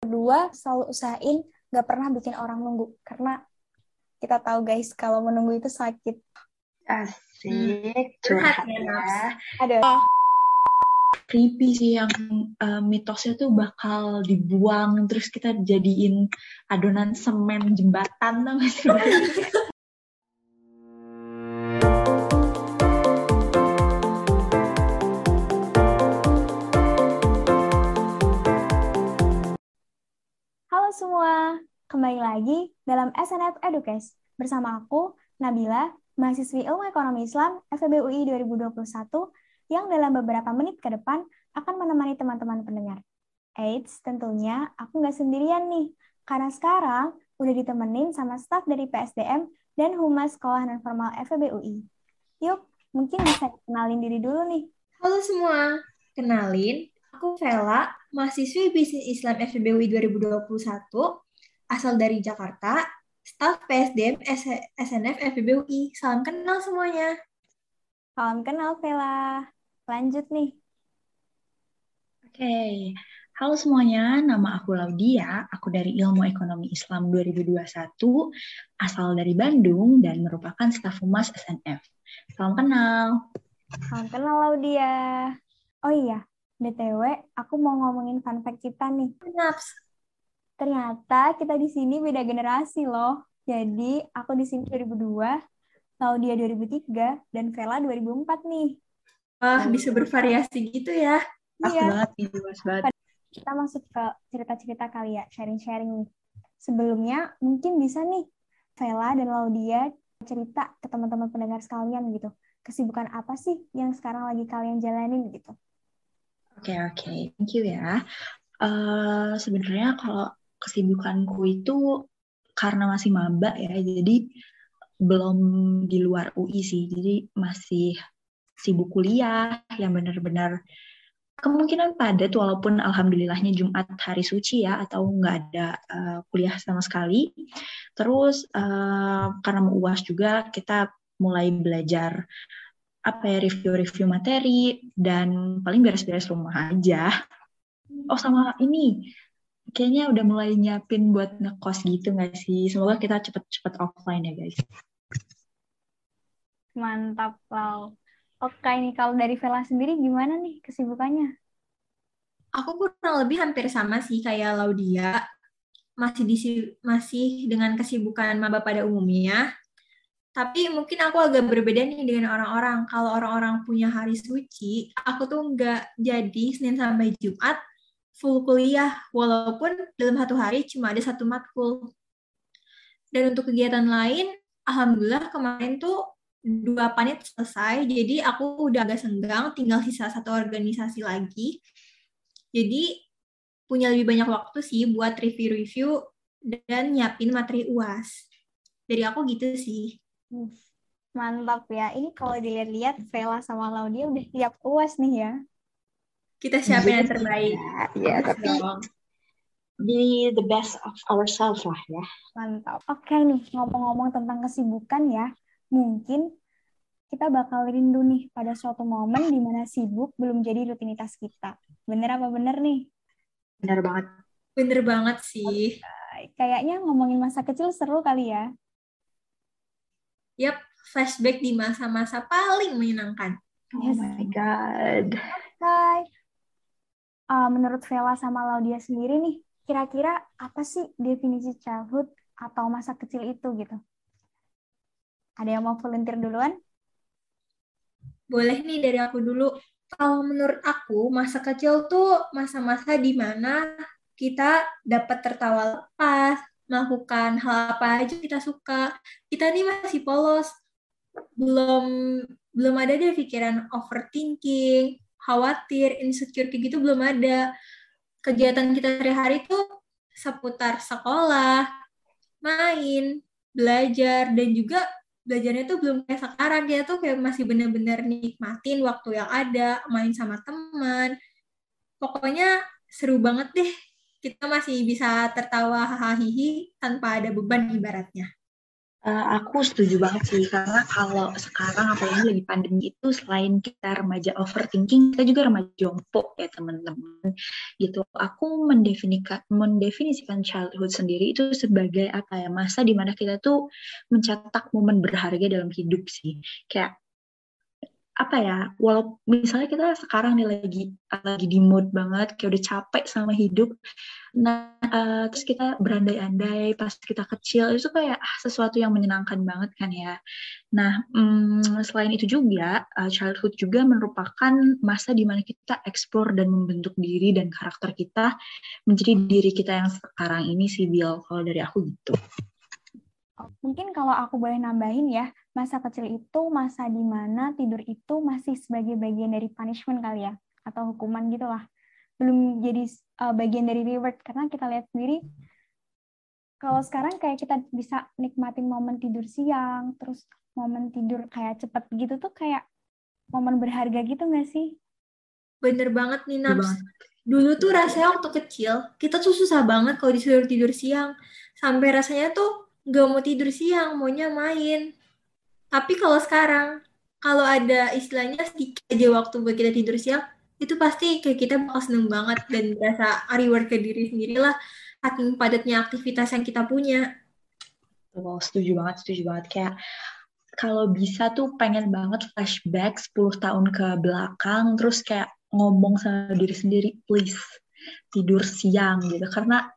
Kedua, selalu usahain gak pernah bikin orang nunggu. Karena kita tahu guys, kalau menunggu itu sakit. Asik, curhat ya. Ada. Creepy sih yang uh, mitosnya tuh bakal dibuang, terus kita jadiin adonan semen jembatan tau semua, kembali lagi dalam SNF Educast bersama aku, Nabila, mahasiswi Ilmu Ekonomi Islam FEB UI 2021 yang dalam beberapa menit ke depan akan menemani teman-teman pendengar. Eits, tentunya aku nggak sendirian nih, karena sekarang udah ditemenin sama staf dari PSDM dan Humas Sekolah Non Formal FEB UI. Yuk, mungkin bisa kenalin diri dulu nih. Halo semua, kenalin, aku Vela, mahasiswi Bisnis Islam FEB UI 2021, asal dari Jakarta, staf PSDM SNF FEB UI. Salam kenal semuanya. Salam kenal, Vela. Lanjut nih. Oke, halo semuanya, nama aku Laudia, aku dari Ilmu Ekonomi Islam 2021, asal dari Bandung dan merupakan staf humas SNF. Salam kenal. Salam kenal, Laudia. Oh iya, BTW, aku mau ngomongin fun fact kita nih. Naps. Ternyata kita di sini beda generasi loh. Jadi, aku di sini 2002, Laudia 2003, dan Vela 2004 nih. Wah, bisa bervariasi gitu ya. Iya. banget nih, luas banget. Kita masuk ke cerita-cerita kali ya, sharing-sharing nih. Sebelumnya, mungkin bisa nih, Vela dan Laudia cerita ke teman-teman pendengar sekalian gitu. Kesibukan apa sih yang sekarang lagi kalian jalanin gitu? Oke, oke. Thank you ya. Eh, sebenarnya kalau kesibukanku itu karena masih maba ya, jadi belum di luar UI sih. Jadi masih sibuk kuliah yang benar-benar kemungkinan padat walaupun alhamdulillahnya Jumat hari suci ya atau nggak ada eh, kuliah sama sekali. Terus eh, karena mau UAS juga kita mulai belajar apa ya review-review materi dan paling beres-beres rumah aja. Oh sama ini kayaknya udah mulai nyiapin buat ngekos gitu nggak sih? Semoga kita cepet-cepet offline ya guys. Mantap, Lau. Oke, nih kalau dari Vela sendiri gimana nih kesibukannya? Aku kurang lebih hampir sama sih kayak Laudia. Masih di masih dengan kesibukan maba pada umumnya. Tapi mungkin aku agak berbeda nih dengan orang-orang. Kalau orang-orang punya hari suci, aku tuh nggak jadi Senin sampai Jumat full kuliah, walaupun dalam satu hari cuma ada satu matkul. Dan untuk kegiatan lain, Alhamdulillah kemarin tuh dua panit selesai, jadi aku udah agak senggang, tinggal sisa satu organisasi lagi. Jadi punya lebih banyak waktu sih buat review-review dan nyiapin materi UAS. Dari aku gitu sih. Mantap ya. Ini kalau dilihat-lihat Vela sama Laudia udah siap UAS nih ya. Kita siapin yang terbaik. Ya, tapi be the best of ourselves lah ya. Mantap. Oke nih, ngomong-ngomong tentang kesibukan ya, mungkin kita bakal rindu nih pada suatu momen di mana sibuk belum jadi rutinitas kita. Bener apa bener nih? Benar banget. Bener banget sih. Kayaknya ngomongin masa kecil seru kali ya. Yap, flashback di masa-masa paling menyenangkan. Oh Yes. my god. Hai. Uh, menurut Vela sama Laudia sendiri nih, kira-kira apa sih definisi childhood atau masa kecil itu gitu? Ada yang mau volunteer duluan? Boleh nih dari aku dulu. Kalau menurut aku, masa kecil tuh masa-masa di mana kita dapat tertawa lepas, melakukan hal apa aja kita suka. Kita nih masih polos. Belum belum ada deh pikiran overthinking, khawatir, insecure kayak gitu belum ada. Kegiatan kita sehari-hari tuh seputar sekolah, main, belajar, dan juga belajarnya tuh belum kayak sekarang. Kita tuh kayak masih bener-bener nikmatin waktu yang ada, main sama teman. Pokoknya seru banget deh. Kita masih bisa tertawa hahaha tanpa ada beban ibaratnya. Uh, aku setuju banget sih karena kalau sekarang apalagi lagi pandemi itu selain kita remaja overthinking kita juga remaja jompo ya teman-teman. Gitu. Aku mendefinisikan childhood sendiri itu sebagai apa ya masa di mana kita tuh mencetak momen berharga dalam hidup sih. Kayak apa ya walau misalnya kita sekarang nih lagi lagi di mood banget kayak udah capek sama hidup nah uh, terus kita berandai-andai pas kita kecil itu kayak ah, sesuatu yang menyenangkan banget kan ya. Nah um, selain itu juga uh, childhood juga merupakan masa di mana kita explore dan membentuk diri dan karakter kita menjadi diri kita yang sekarang ini sih Bill kalau dari aku gitu Mungkin kalau aku boleh nambahin ya, masa kecil itu masa di mana tidur itu masih sebagai bagian dari punishment kali ya, atau hukuman gitu lah. Belum jadi uh, bagian dari reward, karena kita lihat sendiri, kalau sekarang kayak kita bisa nikmatin momen tidur siang, terus momen tidur kayak cepet gitu tuh kayak momen berharga gitu nggak sih? Bener banget nih, Nabs. Dulu tuh rasanya waktu kecil, kita tuh susah banget kalau disuruh tidur siang. Sampai rasanya tuh nggak mau tidur siang, maunya main. Tapi kalau sekarang, kalau ada istilahnya sedikit aja waktu buat kita tidur siang, itu pasti kayak kita bakal seneng banget dan berasa reward ke diri sendiri lah saking padatnya aktivitas yang kita punya. Wow, setuju banget, setuju banget. Kayak kalau bisa tuh pengen banget flashback 10 tahun ke belakang, terus kayak ngomong sama diri sendiri, please tidur siang gitu. Karena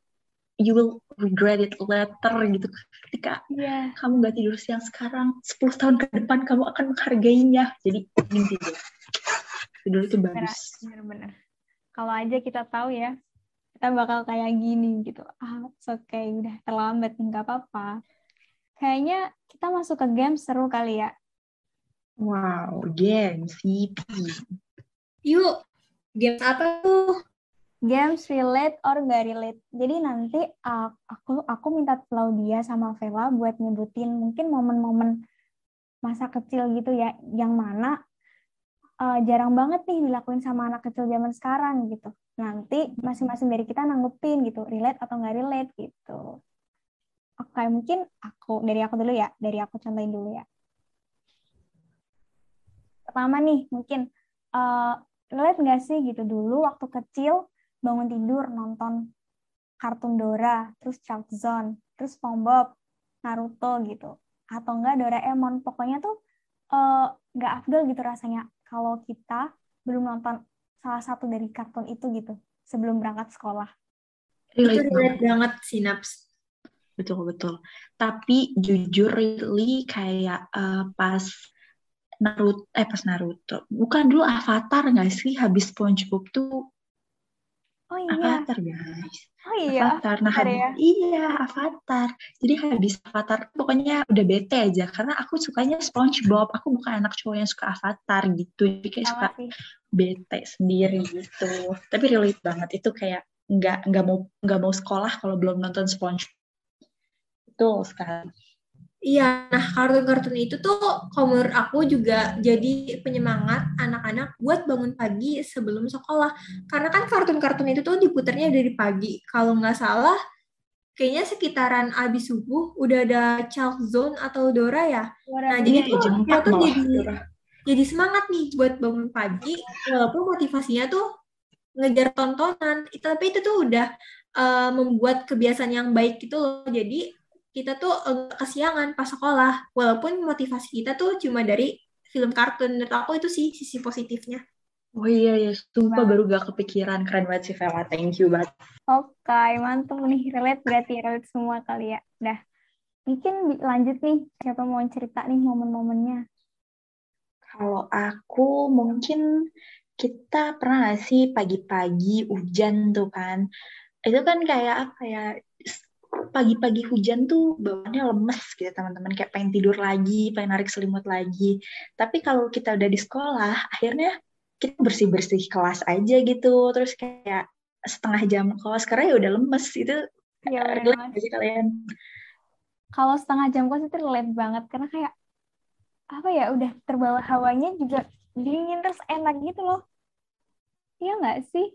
you will regret it later gitu. Ketika yeah. kamu gak tidur siang sekarang 10 tahun ke depan kamu akan menghargainya. Jadi ingin tidur tidur itu bagus. benar-benar kalau aja kita tahu ya kita bakal kayak gini gitu. Ah oke okay, udah terlambat nggak apa-apa. Kayaknya kita masuk ke game seru kali ya. Wow game CP yuk game apa tuh games relate or gak relate. Jadi nanti uh, aku aku minta Claudia sama Vela buat nyebutin mungkin momen-momen masa kecil gitu ya, yang mana uh, jarang banget nih dilakuin sama anak kecil zaman sekarang gitu. Nanti masing-masing dari kita nanggupin gitu, relate atau nggak relate gitu. Oke, mungkin aku dari aku dulu ya, dari aku contohin dulu ya. Pertama nih, mungkin uh, relate nggak sih gitu dulu waktu kecil bangun tidur nonton kartun Dora, terus Chuck Zone, terus SpongeBob, Naruto gitu. Atau enggak Doraemon. Pokoknya tuh uh, nggak afdol gitu rasanya kalau kita belum nonton salah satu dari kartun itu gitu sebelum berangkat sekolah. Itu relate banget sinaps. Betul betul. Tapi jujur really kayak uh, pas Naruto eh pas Naruto. Bukan dulu Avatar nggak sih habis SpongeBob tuh Oh iya. Avatar guys. Oh iya. Avatar. Nah, Avatar ya? iya Avatar. Jadi habis Avatar pokoknya udah bete aja karena aku sukanya SpongeBob. Aku bukan anak cowok yang suka Avatar gitu. Jadi kayak suka sih. bete sendiri gitu. Tapi relate banget itu kayak nggak nggak mau nggak mau sekolah kalau belum nonton SpongeBob. Betul sekali. Iya, nah kartun-kartun itu tuh kalau menurut aku juga jadi penyemangat anak-anak buat bangun pagi sebelum sekolah. Karena kan kartun-kartun itu tuh diputarnya dari pagi. Kalau nggak salah, kayaknya sekitaran abis subuh udah ada Chalk Zone atau Dora ya. Dora. Nah, jadi tuh kita tuh jadi jadi semangat nih buat bangun pagi, walaupun motivasinya tuh ngejar tontonan. Tapi itu tuh udah uh, membuat kebiasaan yang baik gitu loh. Jadi kita tuh agak kesiangan pas sekolah. Walaupun motivasi kita tuh cuma dari film kartun. Menurut aku itu sih sisi positifnya. Oh iya ya, sumpah baru gak kepikiran. Keren banget sih Vela, thank you banget. Oke, okay, mantap nih, relate berarti relate semua kali ya. Udah, mungkin lanjut nih, siapa mau cerita nih momen-momennya? Kalau aku mungkin kita pernah gak sih pagi-pagi hujan tuh kan, itu kan kayak apa ya, pagi-pagi hujan tuh bawaannya lemes gitu teman-teman. Kayak pengen tidur lagi pengen narik selimut lagi. Tapi kalau kita udah di sekolah akhirnya kita bersih-bersih kelas aja gitu. Terus kayak setengah jam kelas karena ya udah lemes. Itu ya, relate sih kalian? Kalau setengah jam kelas itu relate banget karena kayak apa ya udah terbawa hawanya juga dingin terus enak gitu loh. Iya nggak sih?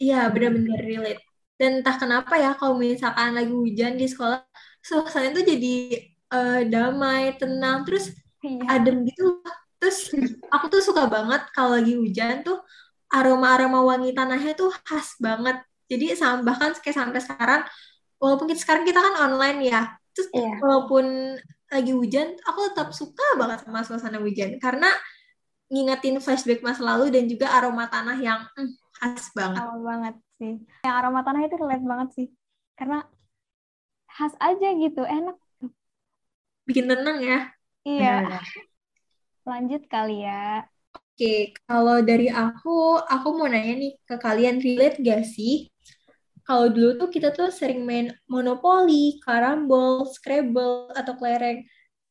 Iya benar-benar relate dan entah kenapa ya kalau misalkan lagi hujan di sekolah suasana itu jadi uh, damai, tenang, terus Iya. adem gitu. Terus aku tuh suka banget kalau lagi hujan tuh aroma-aroma wangi tanahnya tuh khas banget. Jadi bahkan kayak sampai sekarang, walaupun kita sekarang kita kan online ya, terus Iya. walaupun lagi hujan, aku tetap suka banget sama suasana hujan karena ngingetin flashback masa lalu dan juga aroma tanah yang mm, khas banget. Sama banget sih. Yang aroma tanah itu relate banget sih. Karena khas aja gitu, enak. Bikin tenang ya. Iya, lanjut kali ya. Oke, kalau dari aku, aku mau nanya nih ke kalian, relate gak sih? Kalau dulu tuh kita tuh sering main Monopoly, Karambol, Scrabble, atau kelereng.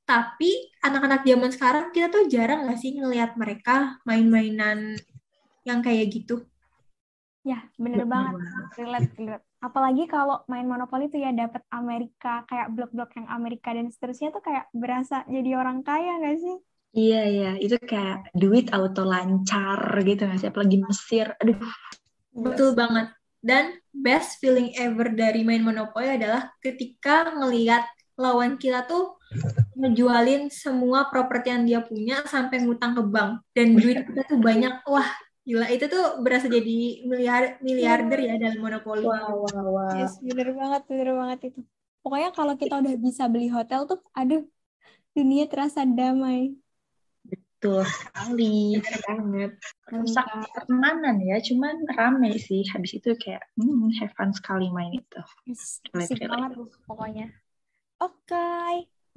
Tapi anak-anak zaman sekarang kita tuh jarang gak sih ngelihat mereka main-mainan yang kayak gitu? Ya, bener banget. Benar-benar. Relate, relate. Apalagi kalau main Monopoly tuh ya dapet Amerika, kayak blok-blok yang Amerika dan seterusnya tuh kayak berasa jadi orang kaya nggak sih? Iya, iya. Itu kayak duit auto lancar gitu nggak sih? Apalagi Mesir. Aduh, Betul banget. Dan best feeling ever dari main Monopoly adalah ketika ngelihat lawan kita tuh ngejualin semua properti yang dia punya sampai ngutang ke bank dan duit kita tuh banyak. Wah, gila itu tuh berasa jadi miliar miliarder ya dalam Monopoly. wow, wow, wow. Yes, bener banget, bener banget itu. Pokoknya kalau kita udah bisa beli hotel tuh, aduh, dunia terasa damai. Betul sekali. Bener banget. Rusak pertemanan ya, cuman rame sih. Habis itu kayak, hmm, have fun sekali main itu. Yes, Relate, asik relate. banget pokoknya. Oke,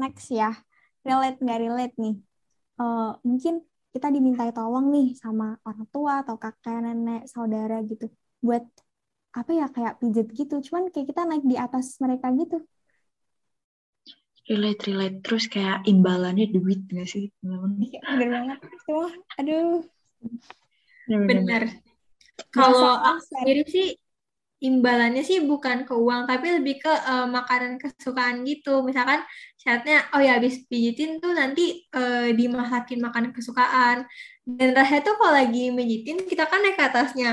next ya. Relate nggak relate nih? Eh, mungkin kita dimintai tolong nih sama orang tua atau kakek, nenek, saudara gitu. Buat apa ya, kayak pijet gitu. Cuman kayak kita naik di atas mereka gitu. Relate, relate. Terus kayak imbalannya duit nggak sih? teman-teman? Iya, bener banget. Cuma, aduh. Bener-bener. Bener. Kalau aku sendiri sih imbalannya sih bukan ke uang tapi lebih ke eh, makanan kesukaan gitu. Misalkan syaratnya oh ya habis pijitin tuh nanti eh, dimasakin makanan kesukaan. Dan rasanya tuh kalau lagi mijitin kita kan naik ke atasnya.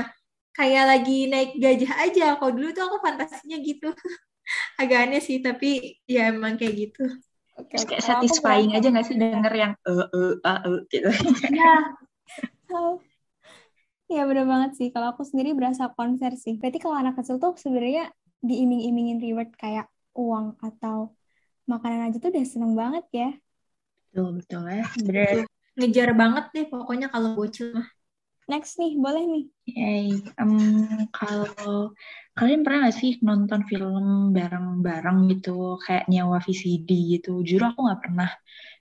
Kayak lagi naik gajah aja. Kalau dulu tuh aku fantasinya gitu. Agak aneh sih tapi ya emang kayak gitu. Oke, Terus oke. kayak satisfying aja nggak sih denger yang eh eh ah eh gitu. Ya, Oh. Iya bener banget sih. Kalau aku sendiri berasa konser sih. Berarti kalau anak kecil tuh sebenarnya diiming-imingin reward kayak uang atau makanan aja tuh udah seneng banget ya. Betul, betul ya. Bener. ngejar banget deh pokoknya kalau bocil mah. Next nih, boleh nih. Yay. Em, kalau kalian pernah nggak sih nonton film bareng-bareng gitu, kayak nyawa VCD gitu? Jujur aku nggak pernah.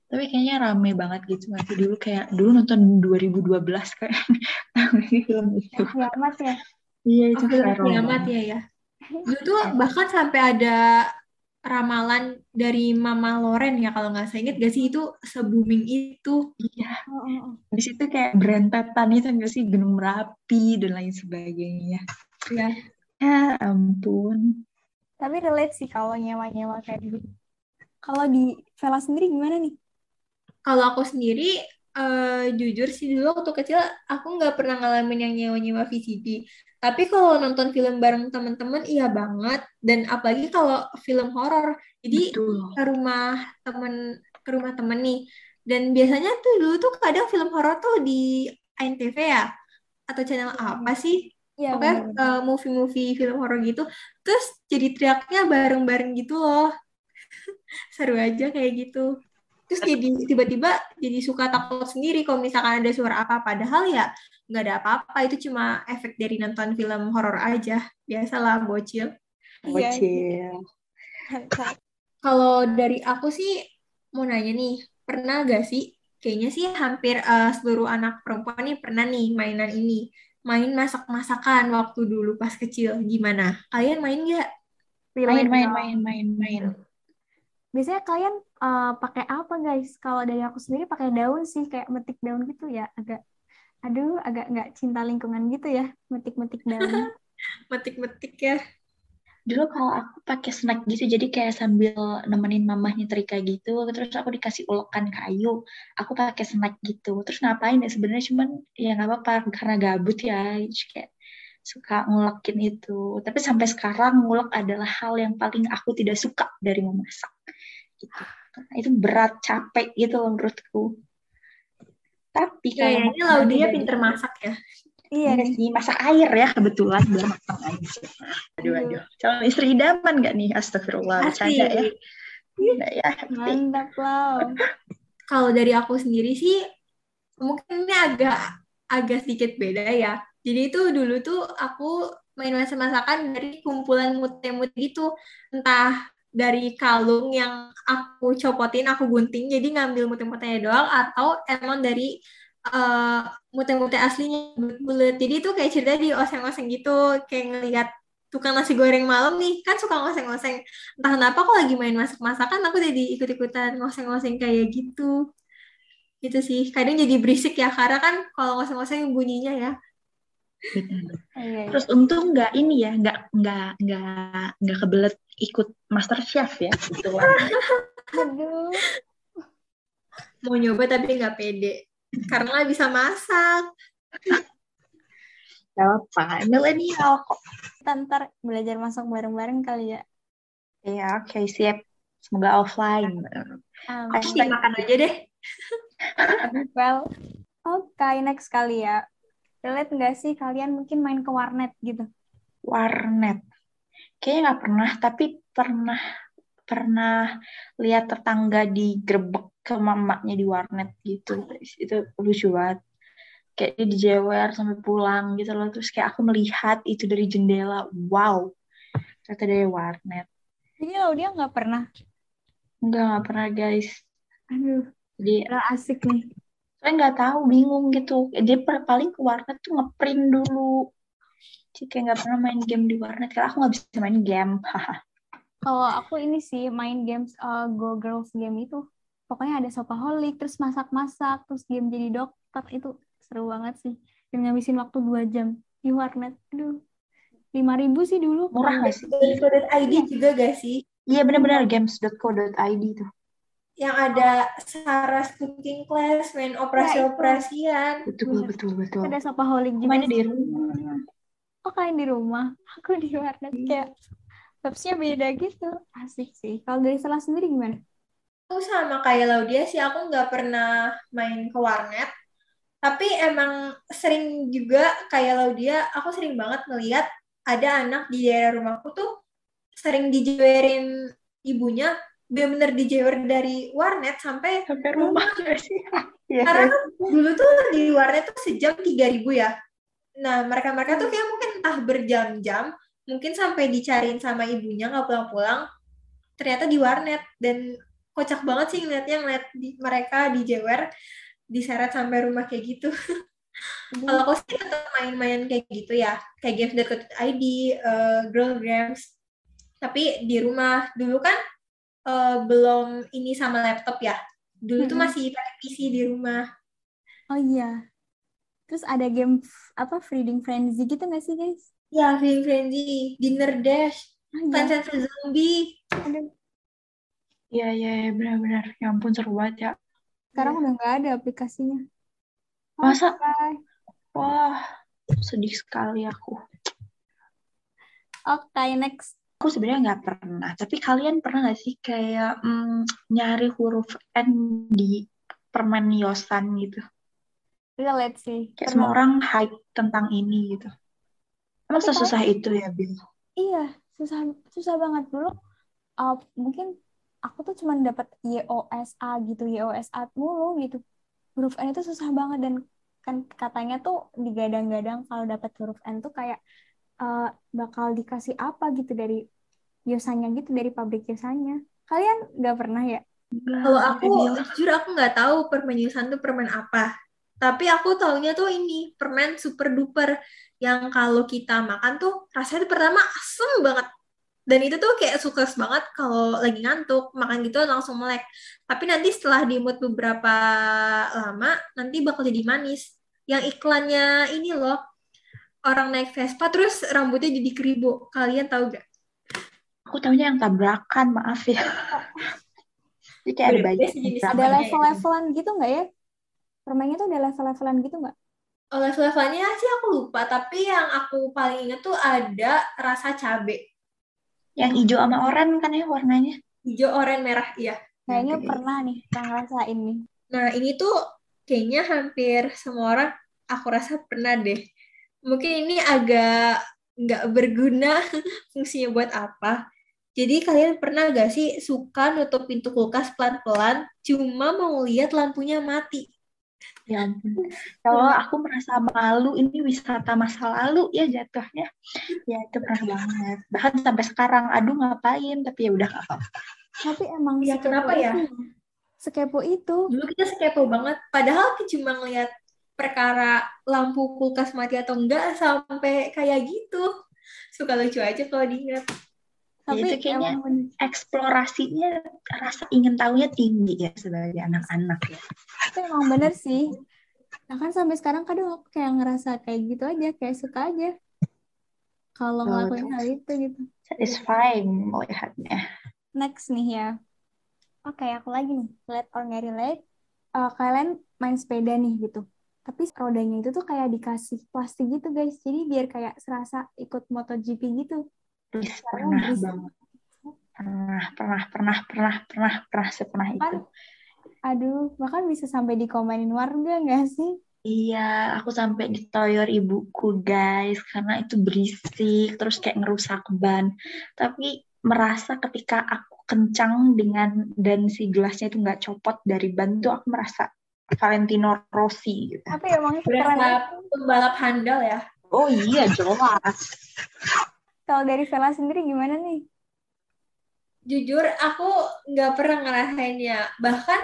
Tapi kayaknya rame banget gitu nggak sih dulu kayak dulu nonton 2012 kayak tahu sih film itu? Kiamat ya. Iya Oh, itu film viral kiamat banget. ya ya. Dulu tuh bahkan sampai ada ramalan dari Mama Loren ya kalau nggak saya ingat gak sih itu se-booming itu. Iya. Oh. Di situ kayak berentetan itu nggak sih Gunung Merapi dan lain sebagainya. Ya. Ya ampun. Tapi relate sih kalau nyewa-nyewa kayak gitu. Kalau di Vela sendiri gimana nih? Kalau aku sendiri eh, jujur sih dulu waktu kecil aku nggak pernah ngalamin yang nyewa-nyewa VCD. Tapi kalau nonton film bareng teman-teman iya banget. Dan apalagi kalau film horor. Jadi Betul. ke rumah temen ke rumah temen nih. Dan biasanya tuh dulu tuh kadang film horor tuh di ANTV ya? Atau channel apa sih? Iya, pokoknya uh, movie-movie film horor gitu. Terus jadi teriaknya bareng-bareng gitu loh. Seru aja kayak gitu. Terus jadi tiba-tiba jadi suka takut sendiri kalau misalkan ada suara apa. Padahal ya nggak ada apa-apa itu cuma efek dari nonton film horor aja biasalah bocil Iya, Bocil. mantap. Kalau dari aku sih mau nanya nih, pernah gak sih? Kayaknya sih hampir eh, seluruh anak perempuan nih pernah nih mainan ini. Main masak-masakan waktu dulu pas kecil. Gimana? Kalian main gak? Main, main, main, main, main. Biasanya kalian eh, pakai apa guys? Kalau dari aku sendiri pakai daun sih, kayak metik daun gitu ya. Agak, aduh, agak nggak cinta lingkungan gitu ya, metik-metik daun. Metik-metik ya. Dulu kalau aku pakai snack gitu, jadi kayak sambil nemenin mamah nyetrika gitu, terus aku dikasih ulekan kayu, aku pakai snack gitu. Terus ngapain ya sebenarnya cuman ya nggak apa-apa karena gabut ya, kayak suka ngulekin itu. Tapi sampai sekarang ngulek adalah hal yang paling aku tidak suka dari memasak. gitu. Itu berat, capek gitu loh menurutku. Tapi kayaknya kalau Laudia pinter masak ya. Iya Iya sih, masak air ya kebetulan biar makan aja. Aduh, aduh. Calon istri idaman gak nih? Astagfirullah, bercanda ya. Nah, ya, tapi Mantap loh. Kalau dari aku sendiri sih mungkin ini agak agak sedikit beda ya. Jadi itu dulu tuh aku main masak-masakan dari kumpulan mute-mute gitu. Entah dari kalung yang aku copotin, aku gunting, jadi ngambil mute-mutenya doang, atau emang dari eh, mute-mute aslinya bulat-bulat. Jadi itu kayak cerita di oseng-oseng gitu, kayak ngelihat tukang nasi goreng malam nih, kan suka ngoseng-ngoseng. Entah kenapa aku lagi main masak-masakan, aku jadi ikut-ikutan ngoseng-ngoseng kayak gitu. Gitu sih. Kadang jadi berisik ya, karena kan kalau ngoseng-ngoseng bunyinya ya. Iya. Terus untung nggak ini ya, nggak nggak nggak nggak kebelet ikut Master Chef ya, gitu. Aduh. Mau nyoba tapi nggak pede. Karena bisa masak. Gak apa, milenial kok. Kita ntar belajar masak bareng-bareng kali ya. Ya, oke siap. Semoga offline. Amin. Pasti makan aja deh. Well, oke, next kali ya. Relate nggak sih kalian mungkin main ke warnet gitu? Warnet. Kayaknya nggak pernah, tapi pernah pernah lihat tetangga digerebek ke mamanya di warnet gitu. Itu lucu banget. Kayak dia dijewer sampai pulang gitu loh. Terus kayak aku melihat itu dari jendela. Wow. Ternyata dari warnet. Jadi lo dia nggak pernah. Enggak, nggak pernah guys. Aduh, Jadi udah asik nih. saya nggak tahu, bingung gitu. Dia paling ke warnet tuh ngeprint dulu. Jadi kayak nggak pernah main game di warnet. Karena aku nggak bisa main game. Kalau aku ini sih main games uh, Go Girls game itu. Pokoknya ada shopaholic, terus masak-masak, terus game jadi dokter. Itu seru banget sih. Dan ngabisin waktu 2 jam di warnet. Aduh, 5000 sih dulu. Murah nggak sih? Games.id juga gak sih? Iya benar-benar games.co.id tuh. Yang ada Sarah's Cooking Class, main operasi-operasian. Betul, betul, betul. Ada shopaholic juga. Mainnya di rumah. Oh, kalian di rumah. Aku di warnet kayak vibes-nya beda gitu. Asik sih. Kalau dari salah sendiri gimana? Aku sama kayak Laudia sih, aku nggak pernah main ke warnet. Tapi emang sering juga kayak Laudia, aku sering banget melihat ada anak di daerah rumahku tuh sering dijewerin ibunya, bener-bener dijewer dari warnet sampai Sampai rumah nggak sih? Iya. Karena dulu tuh di warnet tuh sejam 3000 ya. Nah, mereka-mereka tuh kayak entah berjam-jam, mungkin sampai dicariin sama ibunya nggak pulang-pulang, ternyata di warnet. Dan kocak banget sih ngeliatnya ngeliat di, mereka dijewer, diseret sampai rumah kayak gitu. Kalau aku sih tetap main-main kayak gitu ya, kayak games.co.id, uh, girl games. Tapi di rumah dulu kan eh, belum ini sama laptop ya. Dulu tuh Mm-mm. masih pakai PC di rumah. Oh iya. Terus ada game apa Feeding Frenzy gitu nggak sih guys? Ya, Feeling Frenzy, Dinner Dash, Oh iya. Plants vs. Zombie. Aduh, Iya, iya, iya, benar-benar. Ya ampun, seru banget ya. sekarang udah nggak ada aplikasinya. Masa? Oke, Wah, sedih sekali aku. Oke, next. Aku sebenarnya nggak pernah, tapi kalian pernah nggak sih kayak mm, nyari huruf N di permen Yosan gitu? Relate sih. Kayak Pernah. semua orang hype tentang ini gitu. Emang Tapi sesusah itu ya, Bill? Iya, susah susah banget dulu. uh, mungkin aku tuh cuma dapat YOSA gitu, YOSA mulu gitu. Huruf N itu susah banget dan kan katanya tuh digadang-gadang kalau dapat huruf N tuh kayak uh, bakal dikasih apa gitu dari yosanya gitu dari pabrik yosanya. Kalian nggak pernah ya? Kalau aku, jujur aku nggak tahu permen Yusan tuh permen apa. Tapi aku taunya tuh ini, permen super duper. Yang kalau kita makan tuh rasanya tuh pertama asem banget. Dan itu tuh kayak sukses banget kalau lagi ngantuk, makan gitu langsung melek. Tapi nanti setelah diemut beberapa lama, nanti bakal jadi manis. Yang iklannya ini loh, orang naik Vespa terus rambutnya jadi keribo. Kalian tahu gak? Aku tahunya yang tabrakan, maaf ya. Jadi kayak ada banyak. Ada ya. level-levelan gitu nggak ya? Permennya tuh ada level-levelan gitu nggak? Oh, level-levelnya sih aku lupa, tapi yang aku paling inget tuh ada rasa cabe. Yang hijau sama oranye kan ya warnanya. Hijau, oranye, merah, iya. Kayaknya Oke. pernah nih, pernah ngerasain nih. Nah, ini tuh kayaknya hampir semua orang aku rasa pernah deh. Mungkin ini agak nggak berguna fungsinya buat apa. Jadi kalian pernah gak sih suka nutup pintu kulkas pelan-pelan cuma mau lihat lampunya mati? Ya ampun. Kalau aku merasa malu, ini wisata masa lalu ya jatuhnya. Ya itu pernah banget. Bahkan sampai sekarang, aduh ngapain, tapi ya udah apa-apa. Tapi emang Ya, kenapa ya? itu. Sekepo itu. Dulu kita sekepo banget, padahal kita cuma ngeliat perkara lampu kulkas mati atau enggak sampai kayak gitu. Suka lucu aja kalau diingat. Tapi itu kayaknya- emang. Eksplorasinya, rasa ingin tahunya tinggi ya sebagai anak-anak ya. Tapi emang bener sih. Nah kan sampai sekarang kadang aku kayak ngerasa kayak gitu aja, kayak suka aja. Kalau Betul, ngelakuin hal itu gitu. Satisfying melihatnya. Next nih ya. Oke, aku lagi nih. Relate or nggak relate. Eh, kalian main sepeda nih gitu. Tapi rodanya itu tuh kayak dikasih plastik gitu guys. Jadi biar kayak serasa ikut MotoGP gitu. Please, Karena pernah banget. Pernah, pernah, pernah, pernah, pernah, pernah, sepernah itu. Kan, aduh, bahkan bisa sampai dikomenin warga nggak sih? Iya, aku sampai ditoyor ibuku guys, karena itu berisik, terus kayak ngerusak ban. Tapi merasa ketika aku kencang dengan dan si gelasnya itu nggak copot dari ban tuh aku merasa Valentino Rossi gitu. Tapi emang. Berasa pembalap handal ya. Oh iya jelas. Kalau dari Vela sendiri gimana nih? Jujur, aku nggak pernah ngerasainnya. Bahkan,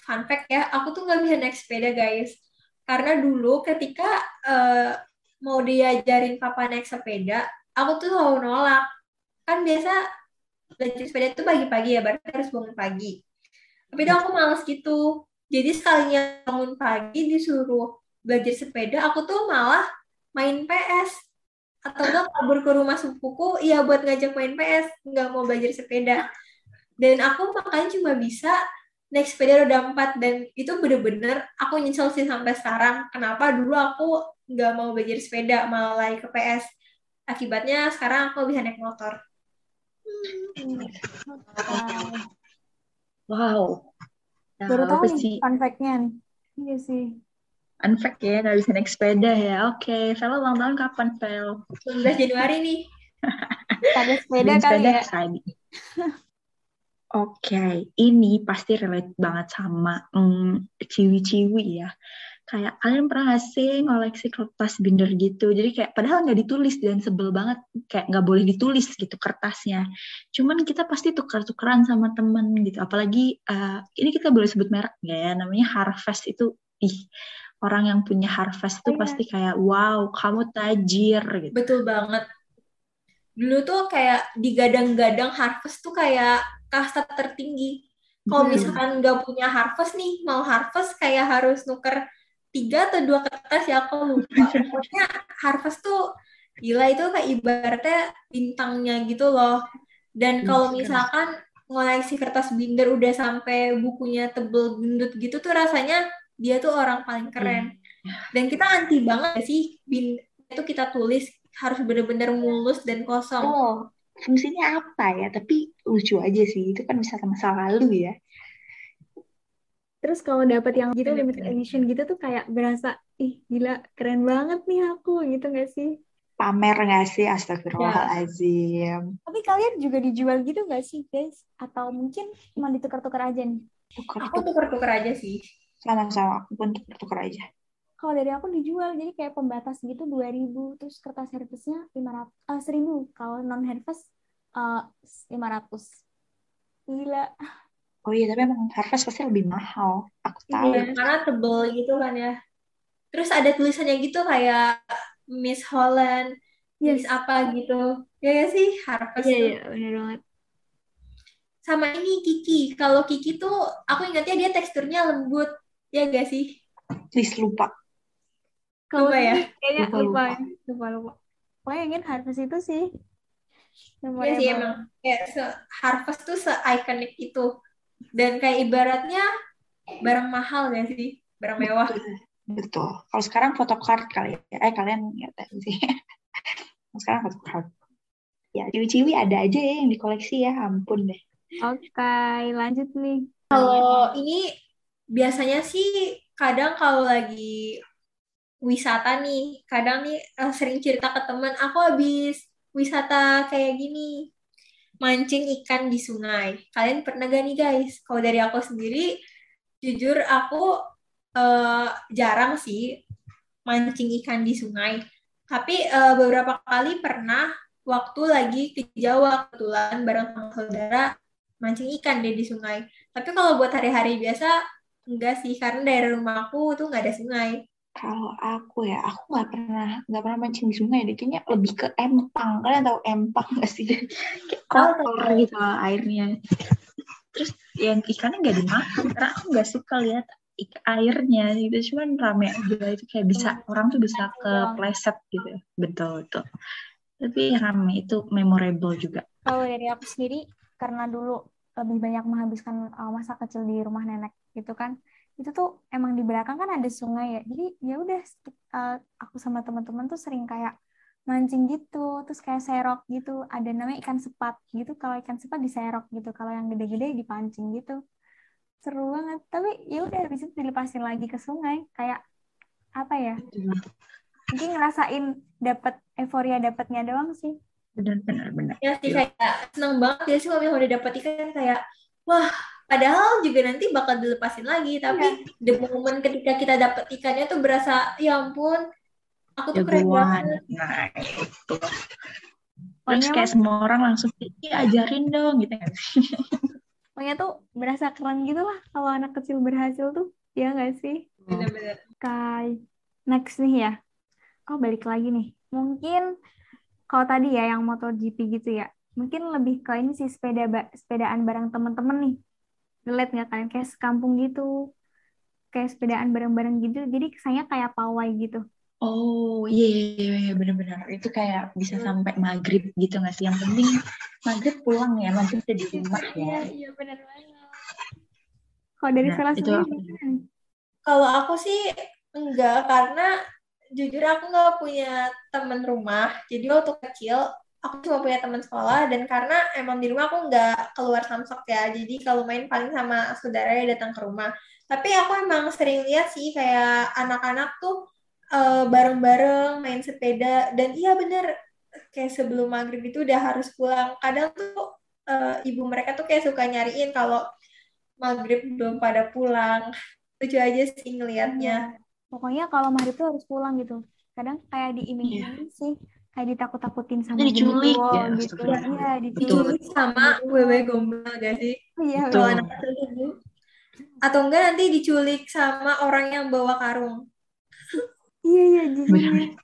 fun fact ya, aku tuh nggak bisa naik sepeda, guys. Karena dulu ketika eh, mau diajarin papa naik sepeda, aku tuh selalu nolak. Kan biasa belajar sepeda tuh pagi-pagi ya, berarti harus bangun pagi. Tapi tuh aku males gitu. Jadi sekalinya bangun pagi disuruh belajar sepeda, aku tuh malah main PS atau enggak kabur ke rumah sepupuku ya buat ngajak main PS nggak mau belajar sepeda dan aku makanya cuma bisa naik sepeda roda empat dan itu bener-bener aku nyesel sih sampai sekarang kenapa dulu aku nggak mau belajar sepeda malah lari ke PS akibatnya sekarang aku bisa naik motor Wow. Wow. Baru tahu nih sih? fun fact-nya nih. Iya sih. Fun fact ya, nggak bisa naik sepeda ya. Oke, Vel ulang tahun kapan, Vel? 19 Januari nih Ada sepeda kali sepeda ya. Oke, ini pasti relate banget sama mm, ciwi-ciwi ya. Kayak kalian pernah gak sih ngoleksi kertas binder gitu? Jadi kayak padahal nggak ditulis dan sebel banget kayak nggak boleh ditulis gitu kertasnya. Cuman kita pasti tukar-tukeran sama temen gitu. Apalagi eh, ini kita boleh sebut merek nggak ya? Namanya Harvest itu, ih orang yang punya Harvest itu Oh, iya. pasti kayak wow kamu tajir gitu. betul banget dulu tuh kayak digadang-gadang harvest tuh kayak kasta tertinggi kalau Betul. misalkan nggak punya harvest nih mau harvest kayak harus nuker tiga atau dua kertas ya aku lupa pokoknya harvest tuh gila itu kayak ibaratnya bintangnya gitu loh dan kalau Betul. misalkan ngoleksi kertas binder udah sampai bukunya tebel gendut gitu tuh rasanya dia tuh orang paling keren dan kita anti banget gak sih bin itu kita tulis harus bener-bener mulus dan kosong Oh, fungsinya apa ya? Tapi lucu aja sih. Itu kan wisata masa lalu ya. Terus kalau dapet yang gitu Bener, limited bener. edition gitu tuh kayak berasa ih gila keren banget nih aku gitu gak sih? Pamer nggak sih? Astagfirullahaladzim. Tapi kalian juga dijual gitu gak sih guys? Atau mungkin cuma ditukar-tukar aja nih? Tuker aku tuker-tuker aja sih sama-sama. Aku pun tuker-tuker aja. Kalau dari aku dijual jadi kayak pembatas gitu 2000 terus kertas harvestnya 500 eh 1000 kalau non harvest eh 500 gila Oh iya, tapi emang Harvest pasti lebih mahal. Aku tahu. Iya, karena tebel gitu kan ya terus ada tulisannya gitu kayak Miss Holland Miss yes apa gitu ya gak sih harvest iya tuh. iya benar banget sama ini Kiki kalau Kiki tuh aku ingatnya dia teksturnya lembut ya gak sih Please lupa. kalau Lupa ya? kayaknya Lupa, lupa lupa. lupa lupa, pokoknya ingin harvest itu sih Iya sih emang kayak se- Harvest tuh se-iconic itu dan kayak ibaratnya barang mahal gak sih barang mewah Betul. Betul. Kalau sekarang photocard kali ya. Eh, kalian nggak tahu sih. Sekarang photocard. Ya, ciwi-ciwi ada aja ya yang dikoleksi ya. Ampun deh. Oke, lanjut nih. Kalau ini biasanya sih kadang kalau lagi wisata nih, kadang nih uh, sering cerita ke teman, aku habis wisata kayak gini, mancing ikan di sungai. Kalian pernah gak nih guys? Kalau dari aku sendiri, jujur aku uh, jarang sih mancing ikan di sungai. Tapi uh, beberapa kali pernah waktu lagi ke Jawa kebetulan bareng sama saudara mancing ikan deh di sungai. Tapi kalau buat hari-hari biasa enggak sih karena dari rumahku tuh nggak ada sungai. Kalau aku ya, aku nggak pernah nggak pernah mancing di sungai deh. Kayaknya lebih ke empang. Kalian tahu empang nggak sih? Kayak kotor gitu airnya. Terus yang ikannya nggak dimakan karena aku nggak suka lihat airnya gitu cuman rame aja itu kayak bisa hmm. orang tuh bisa ke pleset gitu betul betul tapi rame itu memorable juga kalau dari aku sendiri karena dulu lebih banyak menghabiskan uh, masa kecil di rumah nenek gitu kan. Itu tuh emang di belakang kan ada sungai ya. Jadi ya udah uh, aku sama teman-teman tuh sering kayak mancing gitu terus kayak serok gitu. Ada namanya ikan sepat gitu. Kalau ikan sepat diserok gitu kalau yang gede-gede dipancing gitu. Seru banget. Tapi ya udah habis itu dilepasin lagi ke sungai. Kayak apa ya mungkin ngerasain dapat euforia dapatnya doang sih benar benar benar. Ya sih kayak seneng banget ya sih kalau udah dapat ikan kayak wah padahal juga nanti bakal dilepasin lagi tapi ya. the moment ketika kita dapat ikannya tuh berasa ya ampun aku tuh keren banget. Nah itu. Terus kayak semua orang langsung iya ajarin dong gitu. Kan pokoknya tuh berasa keren gitu lah kalau anak kecil berhasil tuh. Ya nggak sih? Benar-benar Kai next nih ya. Oh balik lagi nih. Mungkin kalau tadi ya yang MotoGP gitu ya, mungkin lebih ke ini sih sepeda sepedaan bareng temen-temen nih. Relate nggak kalian kayak sekampung gitu, kayak sepedaan bareng-bareng gitu, jadi kesannya kayak pawai gitu. Oh iya, iya, iya, iya benar-benar itu kayak bisa sampai maghrib gitu nggak sih? Yang penting maghrib pulang ya, maghrib udah di rumah ya. Iya, iya benar banget. Kalau dari nah, salah sendiri Kalau aku sih enggak karena jujur aku nggak punya teman rumah. Jadi waktu kecil aku cuma punya teman sekolah. Dan karena emang di rumah aku nggak keluar samsok ya. Jadi kalau main paling sama saudara yang datang ke rumah. Tapi aku emang sering lihat sih kayak anak-anak tuh uh, bareng-bareng main sepeda. Dan iya bener kayak sebelum maghrib itu udah harus pulang. Kadang tuh uh, ibu mereka tuh kayak suka nyariin kalau maghrib belum pada pulang. Lucu aja sih ngelihatnya pokoknya kalau maghrib tuh harus pulang gitu. Kadang kayak diiming-iming yeah. sih. Kayak ditakut-takutin sama diculik. ya, gitu. ya diculik. Sama wewe gombal gak sih? Iya anak kecil atau enggak nanti diculik sama orang yang bawa karung. Iya iya jadi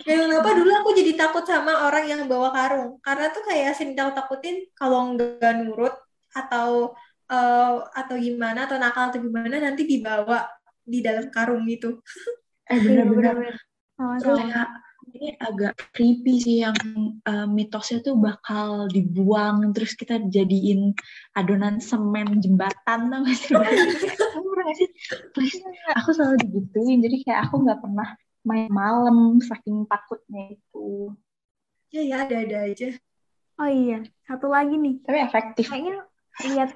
Ya, kenapa dulu aku jadi takut sama orang yang bawa karung? Karena tuh kayak sering takut takutin kalau nggak nurut atau uh, atau gimana atau nakal atau gimana nanti dibawa di dalam karung gitu. Eh benar-benar. Kayak ini agak creepy sih yang uh, mitosnya tuh bakal dibuang terus kita jadiin adonan semen jembatan tau gak sih? sih? Please, aku selalu digituin jadi kayak aku nggak pernah main malam saking takutnya itu. Ya ya ada-ada aja. Oh iya, satu lagi nih. Tapi efektif. Kayaknya lihat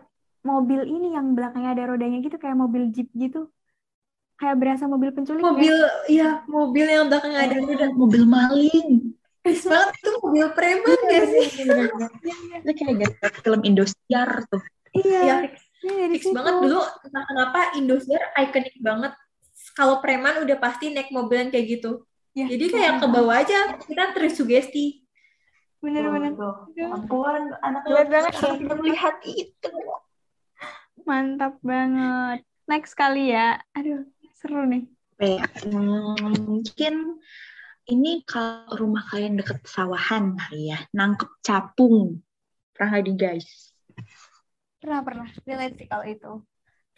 mobil ini yang belakangnya ada rodanya gitu kayak mobil jeep gitu kayak berasa mobil penculik mobil ya, ya mobil yang belakang ada udah. mobil maling. Banget itu mobil preman ya sih? itu kayak gitu film Indosiar tuh. Iya ya, fix, ya, fix banget. Dulu entah kenapa Indosiar ikonik banget. Kalau preman udah pasti naik mobil yang kayak gitu. Ya, jadi kayak ke bawah aja kita tersugesti bener-bener ampun anak banget kita melihat itu. Mantap banget. Next kali ya. Aduh Seru nih. Ya, mungkin ini kalau rumah kalian deket sawahan kali ya, nangkep capung. Pernah di guys? Pernah, pernah. Relate sih kalau itu.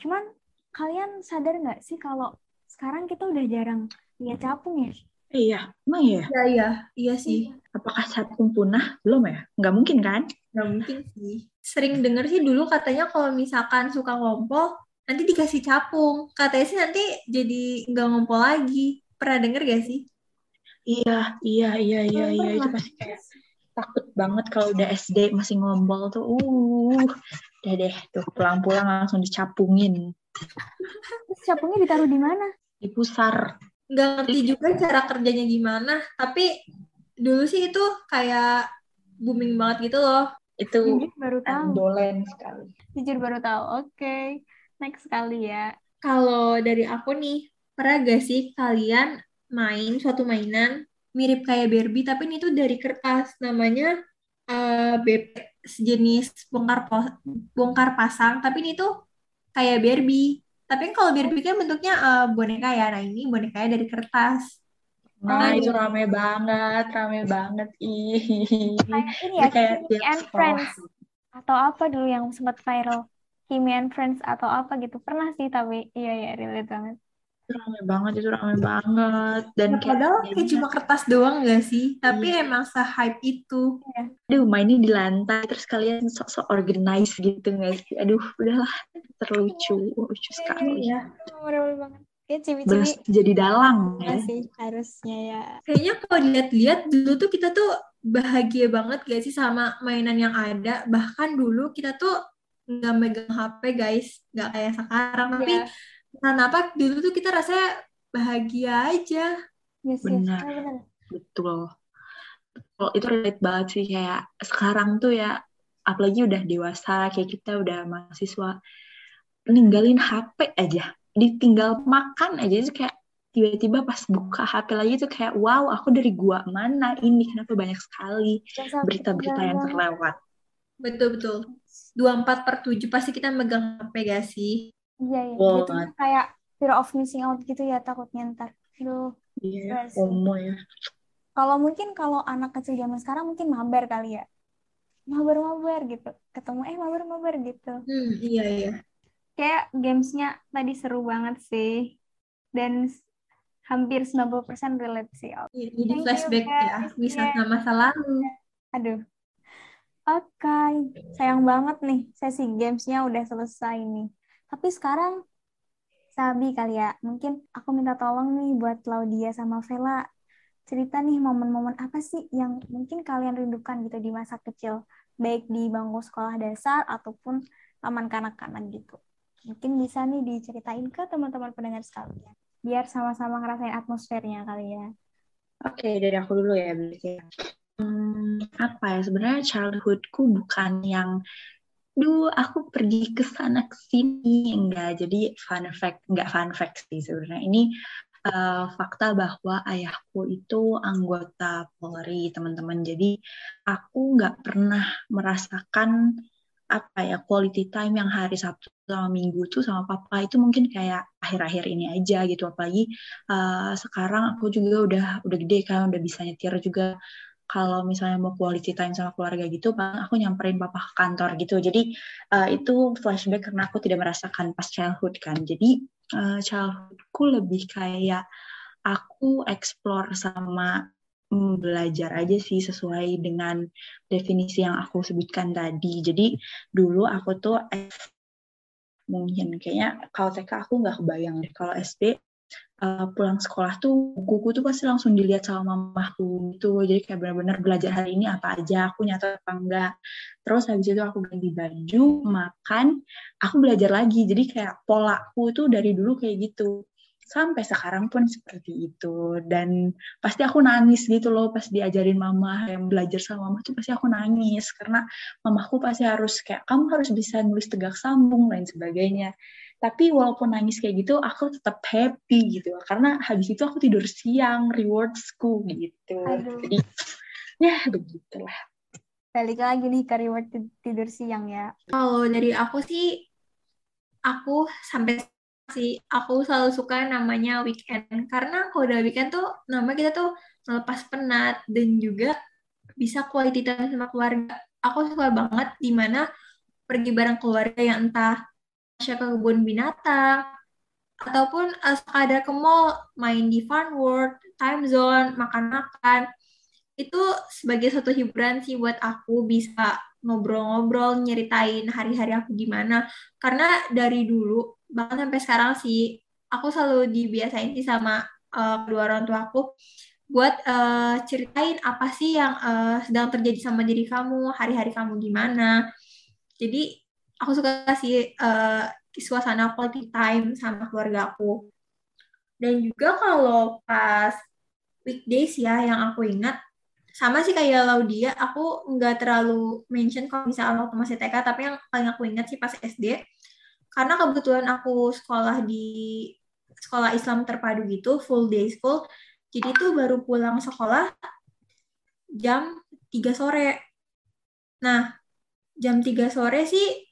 Cuman kalian sadar nggak sih kalau sekarang kita udah jarang lihat capung ya? Iya, emang ya? Iya, iya, iya sih. Apakah capung punah? Belum ya? Nggak mungkin kan? Nggak mungkin sih. Sering denger sih dulu katanya kalau misalkan suka ngompol, nanti dikasih capung katanya sih nanti jadi nggak ngumpul lagi pernah denger gak sih iya iya iya iya iya itu pasti kayak takut banget kalau udah SD masih ngombol tuh. Uh, udah deh tuh pulang-pulang langsung dicapungin. Terus capungnya ditaruh di mana? Di pusar. Nggak ngerti juga cara kerjanya gimana, tapi dulu sih itu kayak booming banget gitu loh. Itu Jujur baru tahu. sekali. Jujur baru tahu. Oke. Next kali ya. Kalau dari aku nih, pernah gak sih kalian main suatu mainan mirip kayak Barbie, tapi ini tuh dari kertas, namanya eh BP, sejenis bongkar bongkar pasang, tapi ini tuh kayak Barbie. Tapi kan kalau Barbie kan bentuknya eh, boneka ya, nah ini bonekanya dari kertas. Nah, Oh, itu rame banget, rame banget. Ih. Kayak ini ya, kayak and. Friends. Atau apa dulu yang sempat viral. Kimi and Friends atau apa gitu. Pernah sih tapi. Iya, iya, relate banget. Itu rame banget, itu rame banget. Dan Ya, kayak padahal kayak cuma kertas doang gak sih? Tapi Iya. emang se-hype itu. aduh mainnya di lantai, terus kalian sok-sok organize gitu nggak sih? Aduh, udahlah, terlucu, lucu Iya, sekali. Iya. Memorable banget. Ya, cibi-cibi. Jadi dalang Iya ya. sih, harusnya ya. Kayaknya kalau dilihat-lihat dulu tuh kita tuh bahagia banget gak sih sama mainan yang ada. Bahkan dulu kita tuh nggak megang HP guys, nggak kayak sekarang. Tapi Iya, kenapa dulu tuh kita rasanya bahagia aja. yes, yes. Benar. Benar. Betul. Kalau itu relate banget sih kayak sekarang tuh ya apalagi udah dewasa kayak kita udah mahasiswa ninggalin HP aja ditinggal makan aja itu kayak tiba-tiba pas buka HP lagi tuh kayak wow aku dari gua mana ini kenapa banyak sekali berita-berita yang terlewat Betul-betul. 24 per 7 pasti kita megang HP gak sih? Iya, iya. Wow, Jatuhnya kayak fear of missing out gitu ya, takutnya ntar. Aduh. iya Iya. FOMO ya Kalau mungkin kalau anak kecil zaman sekarang mungkin mabar kali ya. Mabar-mabar gitu. Ketemu, eh mabar-mabar gitu. Hmm, iya iya. Kayak gamesnya tadi seru banget sih. Dan hampir 90% relate sih. Iya, Jadi Thank you, flashback ya, guys. wisata masa lalu. Aduh. Oke, sayang banget nih sesi gamesnya udah selesai nih. Tapi sekarang Sabi kali ya, mungkin aku minta tolong nih buat Claudia sama Vela. Cerita nih momen-momen apa sih yang mungkin kalian rindukan gitu di masa kecil, baik di bangku sekolah dasar ataupun taman kanak-kanak gitu. Mungkin bisa nih diceritain ke teman-teman pendengar sekalian, biar sama-sama ngerasain atmosfernya kali ya. Oke, dari aku dulu ya berarti. Hmm, apa ya sebenarnya childhoodku bukan yang duh aku pergi ke sana ke sini enggak. Jadi fun fact enggak fun fact sih sebenarnya. Ini eh, fakta bahwa ayahku itu anggota Polri, teman-teman. Jadi aku nggak pernah merasakan apa ya quality time yang hari Sabtu sama Minggu tuh sama papa itu mungkin kayak akhir-akhir ini aja gitu apalagi uh, sekarang aku juga udah udah gede kan udah bisa nyetir juga kalau misalnya mau quality time sama keluarga gitu paling aku nyamperin papa ke kantor gitu. Jadi uh, itu flashback karena aku tidak merasakan pas childhood kan. Jadi uh, childhoodku lebih kayak aku explore sama mm, belajar aja sih sesuai dengan definisi yang aku sebutkan tadi. Jadi dulu aku tuh mungkin kayaknya kalau TK aku nggak kebayang deh. Kalau SD uh, pulang sekolah tuh buku tuh pasti langsung dilihat sama mamaku gitu. Jadi kayak benar-benar belajar hari ini apa aja aku nyata apa enggak. Terus habis itu aku ganti baju makan aku belajar lagi. Jadi kayak polaku tuh dari dulu kayak gitu. Sampai sekarang pun seperti itu. Dan pasti aku nangis gitu loh pas diajarin mama yang belajar sama mama tuh pasti aku nangis. Karena mamaku pasti harus kayak kamu harus bisa nulis tegak sambung lain sebagainya tapi walaupun nangis kayak gitu aku tetap happy gitu karena habis itu aku tidur siang rewardsku gitu Aduh. jadi ya begitulah Balik lagi nih ke reward tidur siang ya. Kalau dari aku sih, aku sampai sih aku selalu suka namanya weekend karena kalau udah weekend tuh nama kita tuh melepas penat dan juga bisa quality time sama keluarga. Aku suka banget di mana pergi bareng keluarga yang entah ke kebun binatang. Ataupun uh, sekadar ke mall main di Fun World, Time Zone, makan-makan. Itu sebagai satu hiburan sih buat aku bisa ngobrol-ngobrol nyeritain hari-hari aku gimana. Karena dari dulu bahkan sampai sekarang sih aku selalu dibiasain sih sama uh, kedua orang tua aku buat uh, ceritain apa sih yang uh, sedang terjadi sama diri kamu, hari-hari kamu gimana. Jadi aku suka sih uh, suasana quality time sama keluarga aku. Dan juga kalau pas weekdays ya yang aku ingat, sama sih kayak Laudia, aku nggak terlalu mention kalau misalnya waktu masih TK, tapi yang paling aku ingat sih pas SD, karena kebetulan aku sekolah di sekolah Islam terpadu gitu, full day school, jadi itu baru pulang sekolah jam 3 sore. Nah, jam 3 sore sih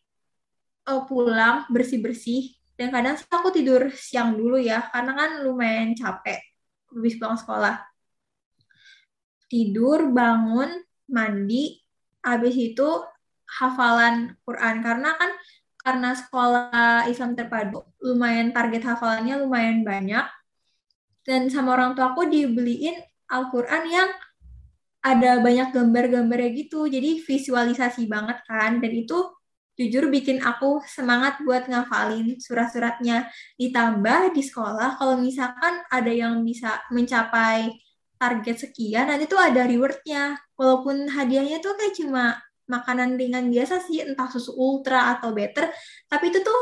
uh, pulang bersih-bersih. Dan kadang aku tidur siang dulu ya, karena kan lumayan capek habis pulang sekolah. Tidur, bangun, mandi, habis itu hafalan Quran. Karena kan karena sekolah Islam terpadu lumayan target hafalannya lumayan banyak dan sama orang tua aku dibeliin Al-Quran yang ada banyak gambar-gambarnya gitu jadi visualisasi banget kan dan itu jujur bikin aku semangat buat ngafalin surat-suratnya. Ditambah di sekolah kalau misalkan ada yang bisa mencapai target sekian nanti tuh ada rewardnya. Walaupun hadiahnya tuh kayak cuma makanan ringan biasa sih entah susu ultra atau better tapi itu tuh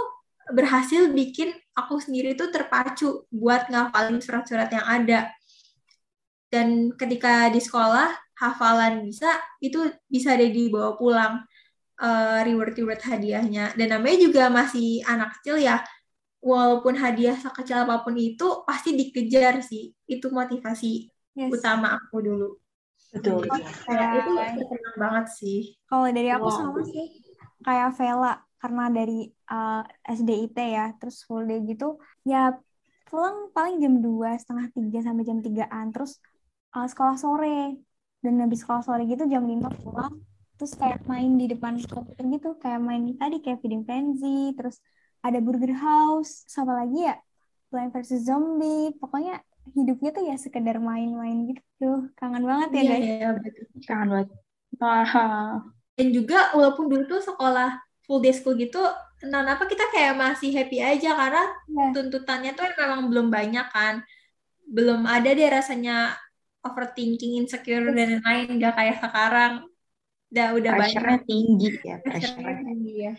berhasil bikin aku sendiri tuh terpacu buat ngafalin surat-surat yang ada. Dan ketika di sekolah hafalan bisa, itu bisa deh dibawa pulang uh, reward-reward hadiahnya. Dan namanya juga masih anak kecil ya, walaupun hadiah sekecil apa pun itu pasti dikejar sih. Itu motivasi yes. utama aku dulu. Betul. Kayak itu terkenal banget sih. Kalau dari aku wow. sama sih, kayak Vela karena dari uh, eh, SDIT ya terus full day gitu ya pulang paling jam dua setengah tiga sampai jam tigaan terus uh, sekolah sore dan habis sekolah sore gitu jam lima pulang terus kayak main di depan komputer gitu kayak main tadi kayak feeding frenzy terus ada burger house sama lagi ya Plan versus Zombie pokoknya hidupnya tuh ya sekedar main-main gitu kangen banget ya iya, guys iya, betul. kangen banget Wah. dan juga walaupun dulu tuh sekolah full day school gitu nah apa kita kayak masih happy aja karena yeah. tuntutannya tuh memang belum banyak kan belum ada deh rasanya overthinking insecure dan lain-lain nggak kayak sekarang udah udah banyak tinggi ya pressure tinggi ya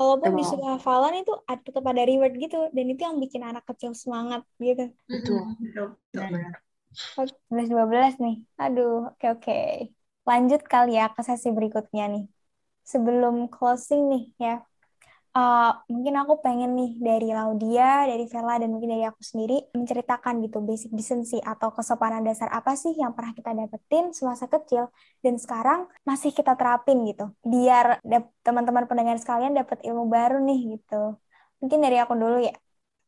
Walaupun disuruh hafalan itu tetap ada reward gitu dan itu yang bikin anak kecil semangat gitu. Betul. Betul. Betul. 11 12 nih. Aduh, oke okay, oke. Okay. Lanjut kali ya ke sesi berikutnya nih sebelum closing nih ya, uh, mungkin aku pengen nih dari Laudia, dari Vela, dan mungkin dari aku sendiri menceritakan gitu basic decency atau kesopanan dasar apa sih yang pernah kita dapetin semasa kecil dan sekarang masih kita terapin gitu, biar teman-teman pendengar sekalian dapat ilmu baru nih gitu. Mungkin dari aku dulu ya.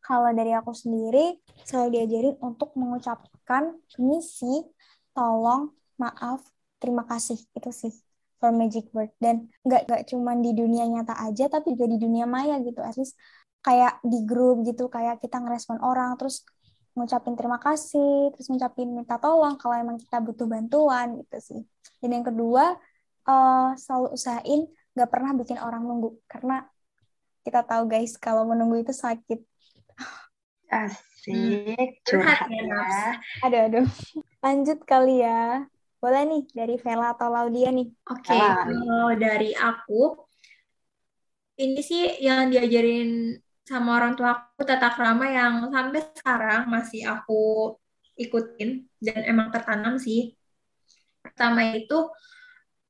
Kalau dari aku sendiri, selalu diajarin untuk mengucapkan misi, tolong, maaf, terima kasih. Itu sih for magic word dan nggak nggak cuman di dunia nyata aja tapi juga di dunia maya gitu. At least kayak di grup gitu kayak kita ngerespon orang terus ngucapin terima kasih terus ngucapin minta tolong kalau emang kita butuh bantuan gitu sih. Dan yang kedua uh, selalu usahain nggak pernah bikin orang nunggu karena kita tahu guys kalau menunggu itu sakit. Asik curhat ya aduh aduh. Lanjut kali ya boleh nih dari Vela atau Laudia nih. Oke, okay. kalau dari aku, ini sih yang diajarin sama orang tua aku tata krama yang sampai sekarang masih aku ikutin dan emang tertanam sih. Pertama itu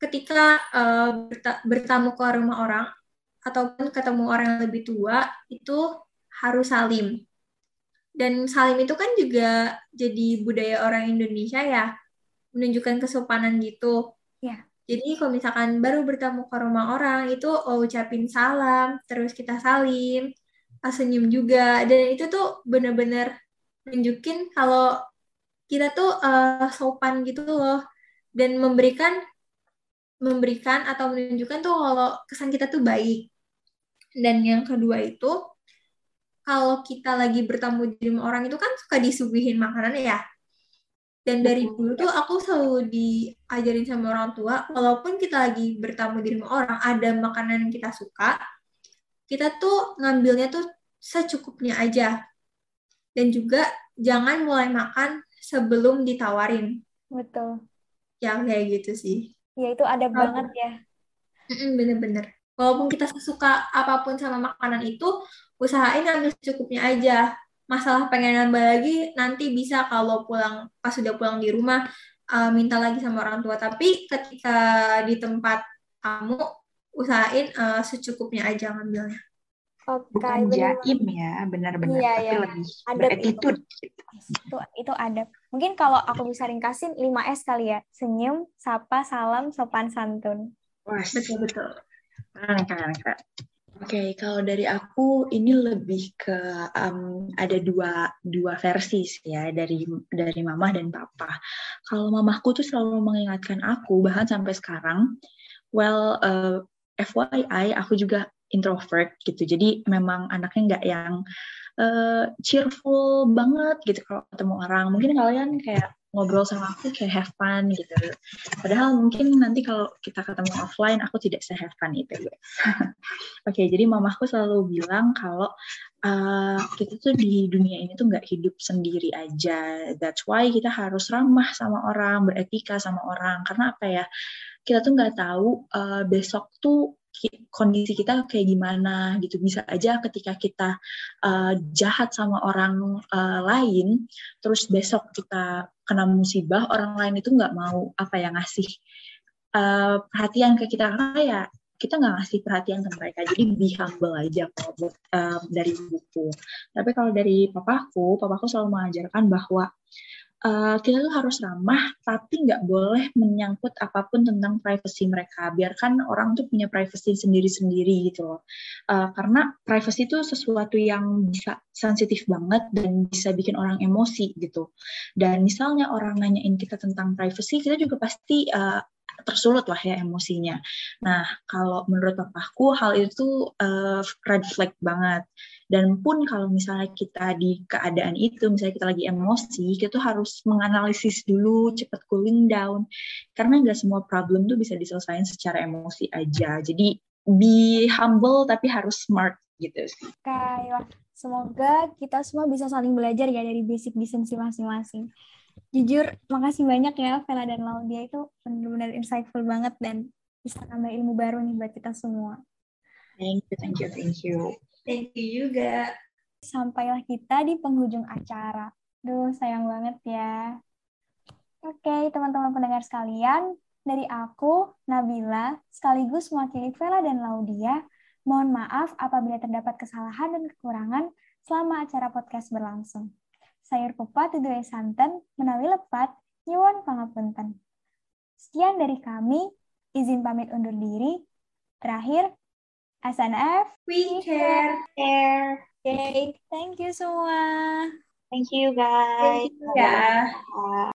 ketika uh, bertamu ke rumah orang ataupun ketemu orang yang lebih tua itu harus salim. Dan salim itu kan juga jadi budaya orang Indonesia ya menunjukkan kesopanan gitu. Ya. Jadi kalau misalkan baru bertemu ke rumah orang itu oh, ucapin salam, terus kita salim, senyum juga, dan itu tuh bener-bener nunjukin kalau kita tuh uh, sopan gitu loh, dan memberikan memberikan atau menunjukkan tuh kalau kesan kita tuh baik. Dan yang kedua itu kalau kita lagi bertemu di rumah orang itu kan suka disuguhin makanan ya dan dari dulu tuh aku selalu diajarin sama orang tua, walaupun kita lagi bertamu di rumah orang, ada makanan yang kita suka, kita tuh ngambilnya tuh secukupnya aja. Dan juga jangan mulai makan sebelum ditawarin. Betul. Ya kayak gitu sih. Ya itu ada banget ya. Bener-bener. Walaupun kita suka apa pun sama makanan itu, usahain ambil secukupnya aja. Masalah pengen nambah lagi nanti bisa kalau pulang pas sudah pulang di rumah uh, minta lagi sama orang tua. Tapi ketika di tempat kamu usahain uh, secukupnya aja ngambilnya. Okay, Bukan bener jaim ya, benar-benar iya, tapi iya. lebih adab beretitude. Itu. itu itu ada. Mungkin kalau aku bisa ringkasin 5S kali ya. Senyum, sapa, salam, sopan santun. Wah, betul betul. Keren, keren, keren. Oke, okay, kalau dari aku ini lebih ke um, ada dua dua versi sih ya dari dari mama dan papa. Kalau mamaku tuh selalu mengingatkan aku bahkan sampai sekarang, well uh, FYI aku juga introvert gitu. Jadi memang anaknya nggak yang uh, cheerful banget gitu kalau ketemu orang. Mungkin kalian kayak ngobrol sama aku kayak have fun gitu. Padahal mungkin nanti kalau kita ketemu offline aku tidak se have fun itu. Oke, okay, jadi mamaku selalu bilang kalau uh, kita tuh di dunia ini tuh nggak hidup sendiri aja. That's why kita harus ramah sama orang, beretika sama orang. Karena apa ya? Kita tuh nggak tahu uh, besok tuh kondisi kita kayak gimana gitu bisa aja ketika kita uh, jahat sama orang uh, lain terus besok kita kena musibah orang lain itu nggak mau apa ya ngasih uh, perhatian ke kita. Karena ya kita nggak ngasih perhatian ke mereka. Jadi be humble aja kalau buat uh, dari buku. Tapi kalau dari papaku papaku selalu mengajarkan bahwa uh, kita tuh harus ramah tapi nggak boleh menyangkut apa pun tentang privacy mereka. Biarkan orang tuh punya privacy sendiri-sendiri gitu loh. Uh, karena privacy itu sesuatu yang bisa sensitif banget dan bisa bikin orang emosi gitu. Dan misalnya orang nanyain kita tentang privacy kita juga pasti uh, tersulut lah ya emosinya. Nah, kalau menurut papaku hal itu uh, red flag banget. Dan pun kalau misalnya kita di keadaan itu, misalnya kita lagi emosi, kita tuh harus menganalisis dulu, cepat cooling down. Karena nggak semua problem tuh bisa diselesaikan secara emosi aja. Jadi be humble tapi harus smart gitu sih. Kayak semoga kita semua bisa saling belajar ya dari basic decency masing-masing. Jujur, makasih banyak ya Vela dan Laudia itu benar-benar insightful banget dan bisa nambah ilmu baru nih buat kita semua. Thank you, thank you, thank you. Thank you juga. Sampailah kita di penghujung acara. Duh, sayang banget ya. Oke, teman-teman pendengar sekalian, dari aku, Nabila, sekaligus mewakili Vela dan Laudia, mohon maaf apabila terdapat kesalahan dan kekurangan selama acara podcast berlangsung. Sayur pepat tuduh santen, menawi lepat, nyuwun pangapunten. Sekian dari kami, izin pamit undur diri. Terakhir, SNF. We care. care. Okay, thank you semua. Thank you guys. Thank you ya.